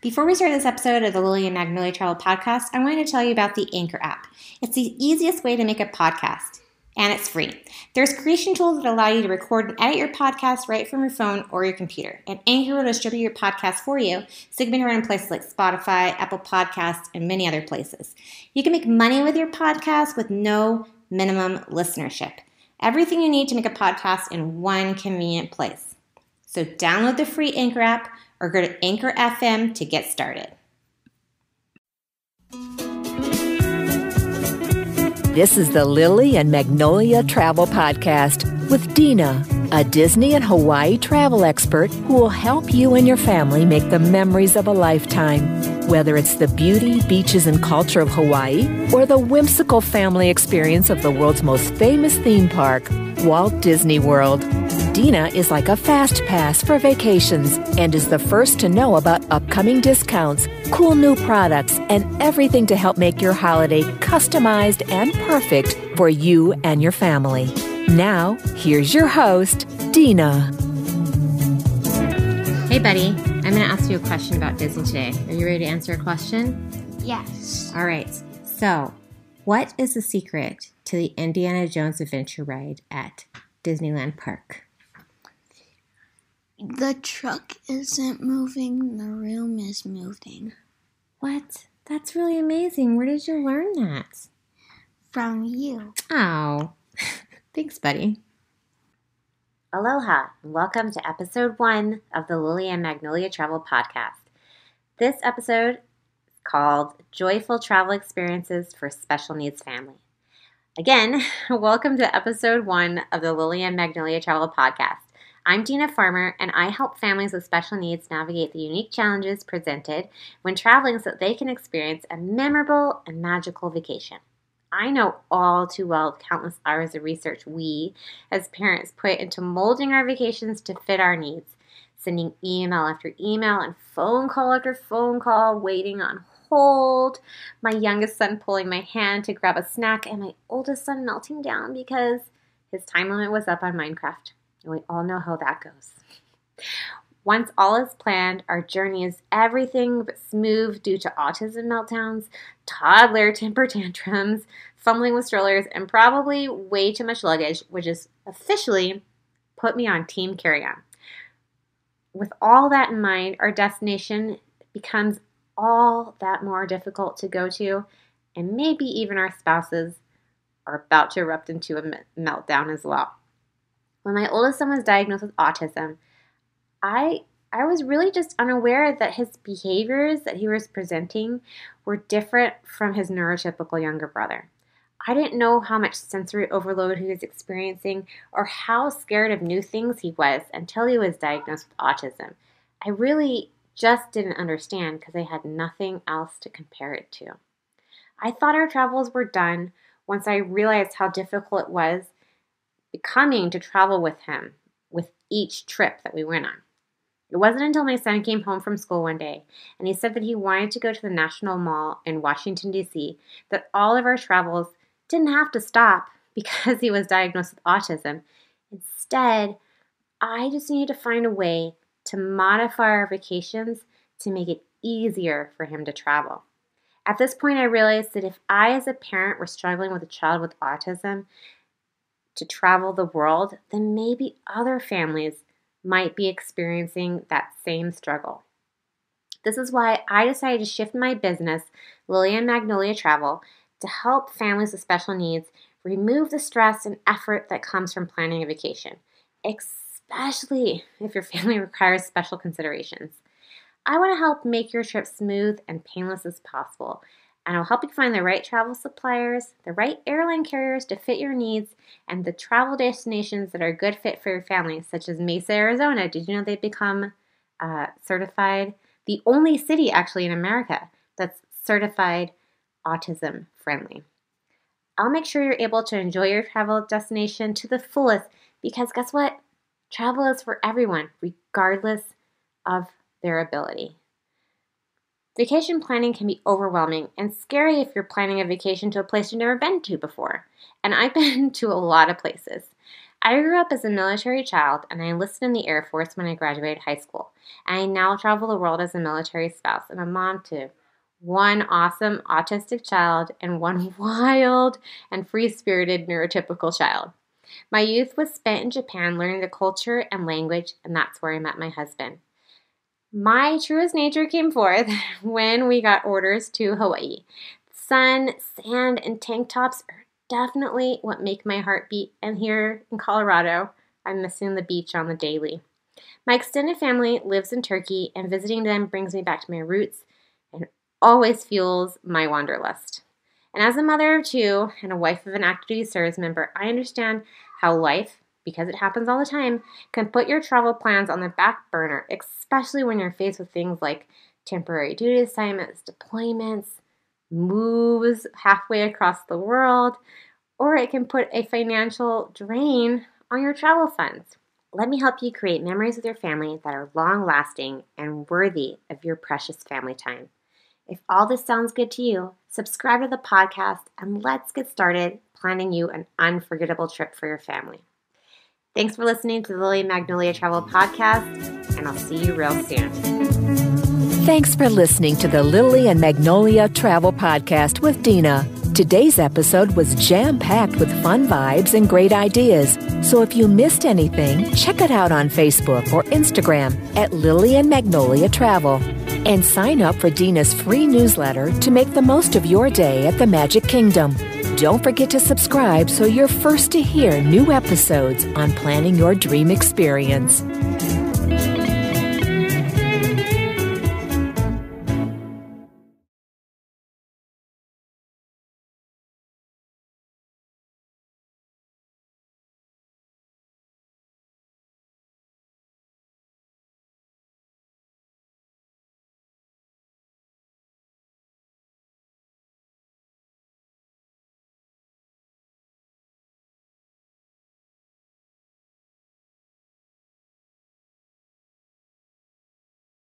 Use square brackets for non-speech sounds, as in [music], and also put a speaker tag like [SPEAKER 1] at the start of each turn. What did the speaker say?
[SPEAKER 1] Before we start this episode of the Lily and Magnolia Travel Podcast, I wanted to tell you about the Anchor app. It's the easiest way to make a podcast, and it's free. There's creation tools that allow you to record and edit your podcast right from your phone or your computer. And Anchor will distribute your podcast for you, so you can be heard in places like Spotify, Apple Podcasts, and many other places. You can make money with your podcast with no minimum listenership. Everything you need to make a podcast in one convenient place. So download the free Anchor app or go to Anchor FM to get started.
[SPEAKER 2] This is the Lily and Magnolia Travel Podcast with Dina, a Disney and Hawaii travel expert who will help you and your family make the memories of a lifetime. Whether it's the beauty, beaches, and culture of Hawaii or the whimsical family experience of the world's most famous theme park, Walt Disney World. Dina is like a fast pass for vacations and is the first to know about upcoming discounts, cool new products, and everything to help make your holiday customized and perfect for you and your family. Now, here's your host, Dina.
[SPEAKER 1] Hey, buddy. I'm going to ask you a question about Disney today. Are you ready to answer a question?
[SPEAKER 3] Yes.
[SPEAKER 1] All right. So, what is the secret to the Indiana Jones adventure ride at Disneyland Park?
[SPEAKER 3] The truck isn't moving, the room is moving.
[SPEAKER 1] What? That's really amazing. Where did you learn that?
[SPEAKER 3] From you.
[SPEAKER 1] Oh, thanks, buddy. Aloha, and welcome to episode one of the Lily and Magnolia Travel Podcast. This episode is called Joyful Travel Experiences for Special Needs Family. Again, [laughs] welcome to episode one of the Lily and Magnolia Travel Podcast. I'm Dina Farmer, and I help families with special needs navigate the unique challenges presented when traveling so that they can experience a memorable and magical vacation. I know all too well the countless hours of research we, as parents, put into molding our vacations to fit our needs, sending email after email and phone call after phone call, waiting on hold, my youngest son pulling my hand to grab a snack, and my oldest son melting down because his time limit was up on Minecraft. And we all know how that goes. Once all is planned, our journey is everything but smooth due to autism meltdowns, toddler temper tantrums, fumbling with strollers, and probably way too much luggage, which is officially put me on team carry on. With all that in mind, our destination becomes all that more difficult to go to, and maybe even our spouses are about to erupt into a meltdown as well. When my oldest son was diagnosed with autism, I I was really just unaware that his behaviors that he was presenting were different from his neurotypical younger brother. I didn't know how much sensory overload he was experiencing or how scared of new things he was until he was diagnosed with autism. I really just didn't understand because I had nothing else to compare it to. I thought our travels were done once I realized how difficult it was becoming to travel with him with each trip that we went on. It wasn't until my son came home from school one day and he said that he wanted to go to the National Mall in Washington, D.C., that all of our travels didn't have to stop [laughs] because he was diagnosed with autism. Instead, I just needed to find a way to modify our vacations to make it easier for him to travel. At this point, I realized that if I, as a parent, were struggling with a child with autism to travel the world, then maybe other families might be experiencing that same struggle. This is why I decided to shift my business, Lily and Magnolia Travel, to help families with special needs remove the stress and effort that comes from planning a vacation, especially if your [laughs] family requires special considerations. I want to help make your trip smooth and painless as possible, and I'll help you find the right travel suppliers, the right airline carriers to fit your needs, and the travel destinations that are a good fit for your family, such as Mesa, Arizona. Did you know they've become uh, certified? The only city actually in America that's certified autism friendly. I'll make sure you're able to enjoy your travel destination to the fullest because guess what? Travel is for everyone, regardless of their ability. Vacation planning can be overwhelming and scary if you're planning a vacation to a place you've never been to before. And I've [laughs] been to a lot of places. I grew up as a military child and I enlisted in the Air Force when I graduated high school. And I now travel the world as a military spouse and a mom to one awesome autistic child and one [laughs] wild and free spirited neurotypical child. My youth was spent in Japan learning the culture and language, and that's where I met my husband. My truest nature came forth [laughs] when we got orders to Hawaii. Sun, sand, and tank tops are definitely what make my heart beat, and here in Colorado, I'm missing the beach on the daily. My extended family lives in Turkey, and visiting them brings me back to my roots and always fuels my wanderlust. And as a mother of two and a wife of an active service member, I understand how life, because it happens all the time, can put your travel plans on the back burner, especially when you're faced with things like temporary duty assignments, deployments, moves halfway across the world, or it can put a financial drain on your travel funds. Let me help you create memories with your family that are long lasting and worthy of your precious family time. If all this sounds good to you, subscribe to the podcast and let's get started planning you an unforgettable trip for your family. Thanks for listening to the Lily and Magnolia Travel Podcast, and I'll see you real soon.
[SPEAKER 2] Thanks for listening to the Lily and Magnolia Travel Podcast with Dina. Today's episode was jam packed with fun vibes and great ideas. So if you missed anything, check it out on Facebook or Instagram at Lily and Magnolia Travel. And sign up for Dina's free newsletter to make the most of your day at the Magic Kingdom. Don't forget to subscribe so you're first to hear new episodes on planning your dream experience.